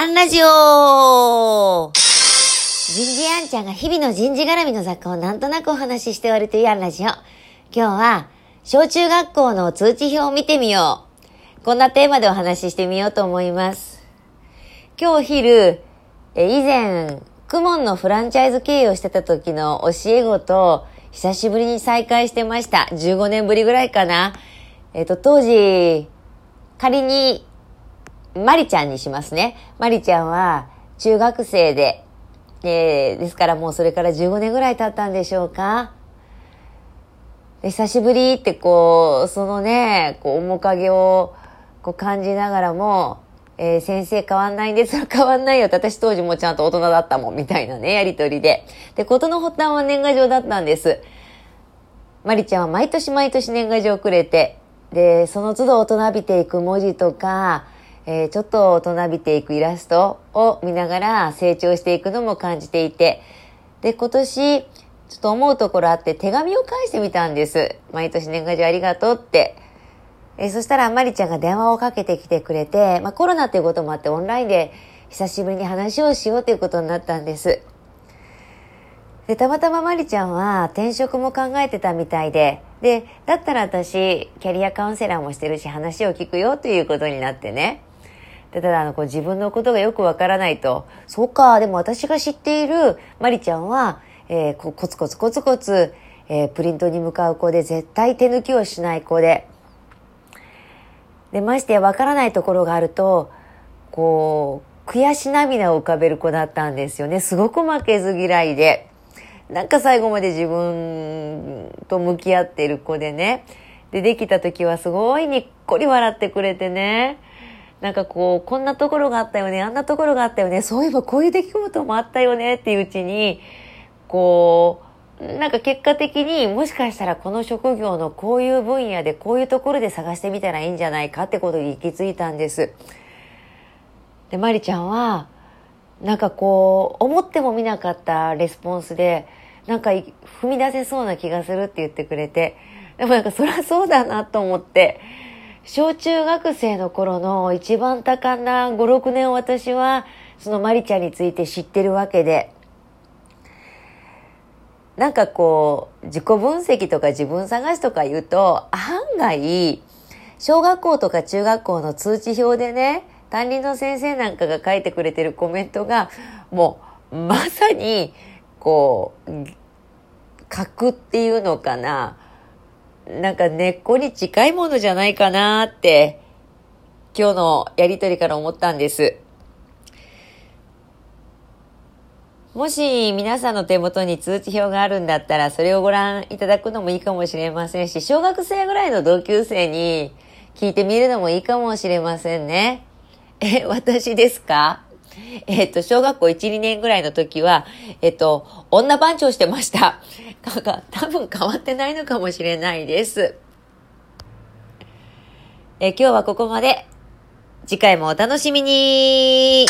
アンラジオ人事アンちゃんが日々の人事絡みの雑貨をなんとなくお話しして終わるというアンラジオ。今日は、小中学校の通知表を見てみよう。こんなテーマでお話ししてみようと思います。今日昼、え以前、クモンのフランチャイズ経営をしてた時の教え子と久しぶりに再会してました。15年ぶりぐらいかな。えっ、と、当時、仮にマリちゃんにしますね。マリちゃんは中学生で、えー、ですからもうそれから15年ぐらい経ったんでしょうか。久しぶりってこう、そのね、こう面影をこう感じながらも、えー、先生変わんないんですよ。変わんないよって私当時もちゃんと大人だったもん、みたいなね、やりとりで。で、ことの発端は年賀状だったんです。マリちゃんは毎年毎年年賀状くれて、で、その都度大人びていく文字とか、えー、ちょっと大人びていくイラストを見ながら成長していくのも感じていて、で、今年、ちょっと思うところあって手紙を返してみたんです。毎年年賀状ありがとうって。えー、そしたらまりちゃんが電話をかけてきてくれて、まあコロナっていうこともあってオンラインで久しぶりに話をしようということになったんです。で、たまたままりちゃんは転職も考えてたみたいで、で、だったら私、キャリアカウンセラーもしてるし話を聞くよということになってね。で、ただ、あの、こう自分のことがよくわからないと、そうか、でも私が知っているマリちゃんは、えー、コツコツコツコツ、えー、プリントに向かう子で、絶対手抜きをしない子で、で、ましてやわからないところがあると、こう、悔し涙を浮かべる子だったんですよね。すごく負けず嫌いで。なんか最後まで自分と向き合っている子でね。で、できた時はすごいにっこり笑ってくれてね。なんかこう、こんなところがあったよね、あんなところがあったよね、そういえばこういう出来事もあったよねっていううちに、こう、なんか結果的にもしかしたらこの職業のこういう分野でこういうところで探してみたらいいんじゃないかってことに行き着いたんです。で、まりちゃんは、なんかこう、思ってもみなかったレスポンスで、なんか踏み出せそうな気がするって言ってくれて、でもなんかそりゃそうだなと思って、小中学生の頃の一番多感な5、6年を私は、そのマリちゃんについて知ってるわけで、なんかこう、自己分析とか自分探しとか言うと、案外、小学校とか中学校の通知表でね、担任の先生なんかが書いてくれてるコメントが、もう、まさに、こう、書くっていうのかな。なんか根っこに近いものじゃないかなって、今日のやりとりから思ったんです。もし皆さんの手元に通知表があるんだったら、それをご覧いただくのもいいかもしれませんし、小学生ぐらいの同級生に聞いてみるのもいいかもしれませんね。え、私ですか？えっ、と、小学校1、2年ぐらいの時は、えっ、と、女番長してました。多分変わってないのかもしれないです。え今日はここまで。次回もお楽しみに